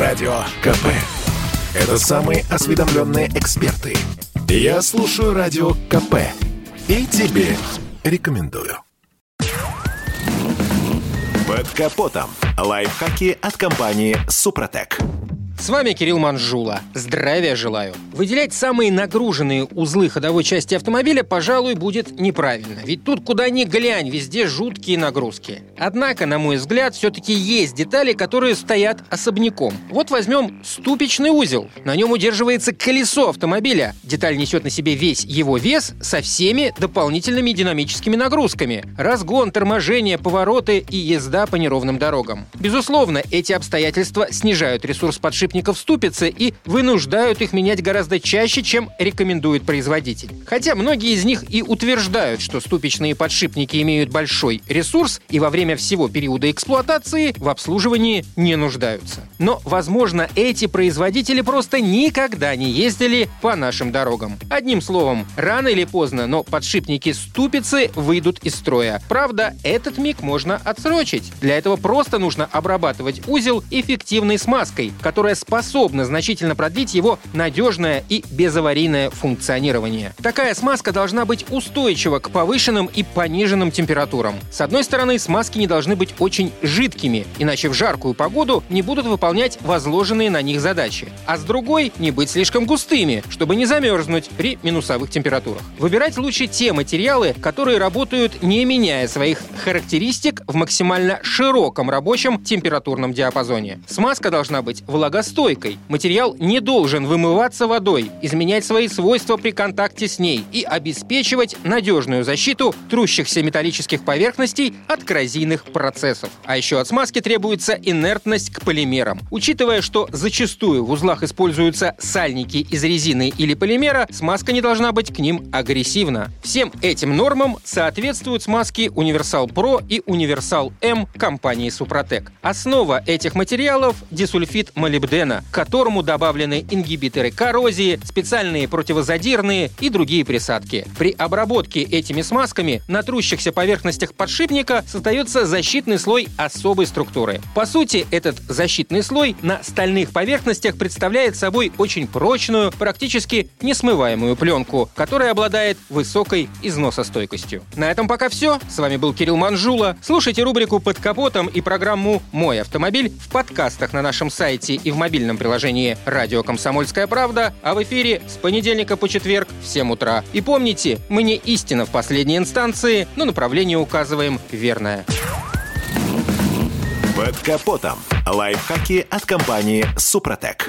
Радио КП. Это самые осведомленные эксперты. Я слушаю Радио КП. И тебе рекомендую. Под капотом. Лайфхаки от компании «Супротек». С вами Кирилл Манжула. Здравия желаю. Выделять самые нагруженные узлы ходовой части автомобиля, пожалуй, будет неправильно. Ведь тут куда ни глянь, везде жуткие нагрузки. Однако, на мой взгляд, все-таки есть детали, которые стоят особняком. Вот возьмем ступичный узел. На нем удерживается колесо автомобиля. Деталь несет на себе весь его вес со всеми дополнительными динамическими нагрузками. Разгон, торможение, повороты и езда по неровным дорогам. Безусловно, эти обстоятельства снижают ресурс подшипника подшипников ступицы и вынуждают их менять гораздо чаще, чем рекомендует производитель. Хотя многие из них и утверждают, что ступичные подшипники имеют большой ресурс и во время всего периода эксплуатации в обслуживании не нуждаются. Но, возможно, эти производители просто никогда не ездили по нашим дорогам. Одним словом, рано или поздно, но подшипники ступицы выйдут из строя. Правда, этот миг можно отсрочить. Для этого просто нужно обрабатывать узел эффективной смазкой, которая способна значительно продлить его надежное и безаварийное функционирование. Такая смазка должна быть устойчива к повышенным и пониженным температурам. С одной стороны, смазки не должны быть очень жидкими, иначе в жаркую погоду не будут выполнять возложенные на них задачи. А с другой, не быть слишком густыми, чтобы не замерзнуть при минусовых температурах. Выбирать лучше те материалы, которые работают не меняя своих характеристик в максимально широком рабочем температурном диапазоне. Смазка должна быть влагостойкой стойкой. Материал не должен вымываться водой, изменять свои свойства при контакте с ней и обеспечивать надежную защиту трущихся металлических поверхностей от коррозийных процессов. А еще от смазки требуется инертность к полимерам. Учитывая, что зачастую в узлах используются сальники из резины или полимера, смазка не должна быть к ним агрессивна. Всем этим нормам соответствуют смазки Универсал Pro и Универсал М компании Супротек. Основа этих материалов – дисульфид молибдена глютена, к которому добавлены ингибиторы коррозии, специальные противозадирные и другие присадки. При обработке этими смазками на трущихся поверхностях подшипника создается защитный слой особой структуры. По сути, этот защитный слой на стальных поверхностях представляет собой очень прочную, практически несмываемую пленку, которая обладает высокой износостойкостью. На этом пока все. С вами был Кирилл Манжула. Слушайте рубрику «Под капотом» и программу «Мой автомобиль» в подкастах на нашем сайте и в мобильном мобильном приложении «Радио Комсомольская правда», а в эфире с понедельника по четверг в 7 утра. И помните, мы не истина в последней инстанции, но направление указываем верное. Под капотом. Лайфхаки от компании «Супротек».